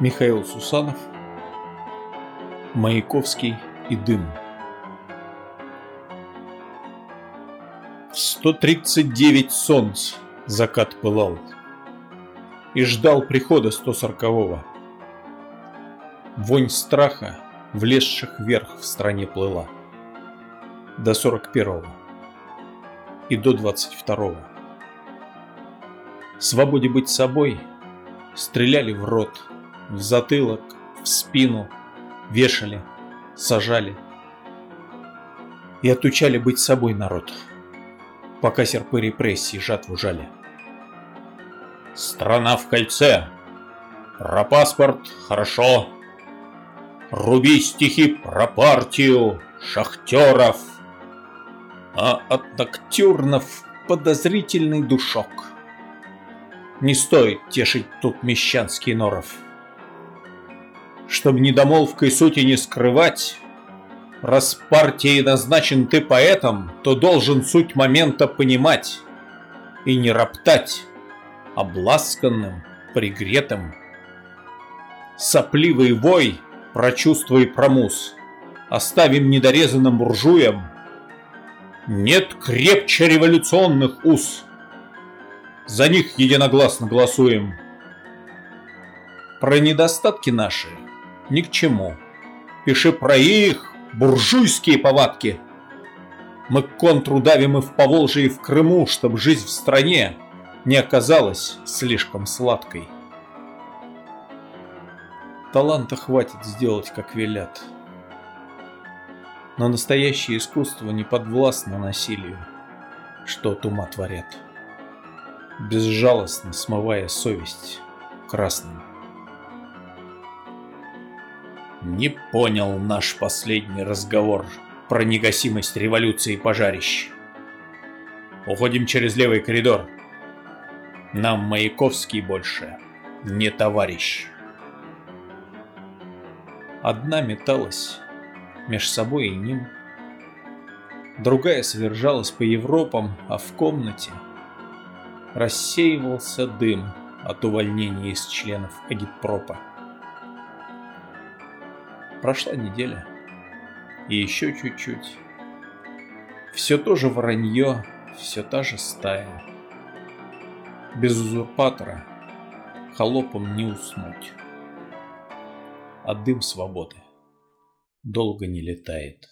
Михаил Сусанов Маяковский и дым. 139 солнц закат пылал И ждал прихода 140-го Вонь страха, влезших вверх в стране плыла До 41-го и до 22-го Свободе быть собой Стреляли в рот, в затылок, в спину, Вешали, сажали И отучали быть собой народ Пока серпы репрессий жатву жали Страна в кольце Про паспорт хорошо Руби стихи про партию Шахтеров А от ноктюрнов подозрительный душок не стоит тешить тут мещанский норов. Чтоб недомолвкой сути не скрывать, Раз партией назначен ты поэтом, То должен суть момента понимать И не роптать обласканным, пригретым. Сопливый вой, прочувствуй промус, Оставим недорезанным буржуям. Нет крепче революционных уз — за них единогласно голосуем. Про недостатки наши ни к чему. Пиши про их буржуйские повадки. Мы контру давим и в Поволжье, и в Крыму, чтобы жизнь в стране не оказалась слишком сладкой. Таланта хватит сделать, как велят. Но настоящее искусство не подвластно насилию, что от ума творят безжалостно смывая совесть красным. Не понял наш последний разговор про негасимость революции и пожарищ. Уходим через левый коридор. Нам Маяковский больше не товарищ. Одна металась меж собой и ним, другая содержалась по Европам, а в комнате — рассеивался дым от увольнения из членов агитпропа. Прошла неделя. И еще чуть-чуть. Все то же воронье, все та же стая. Без узурпатора холопом не уснуть. А дым свободы долго не летает.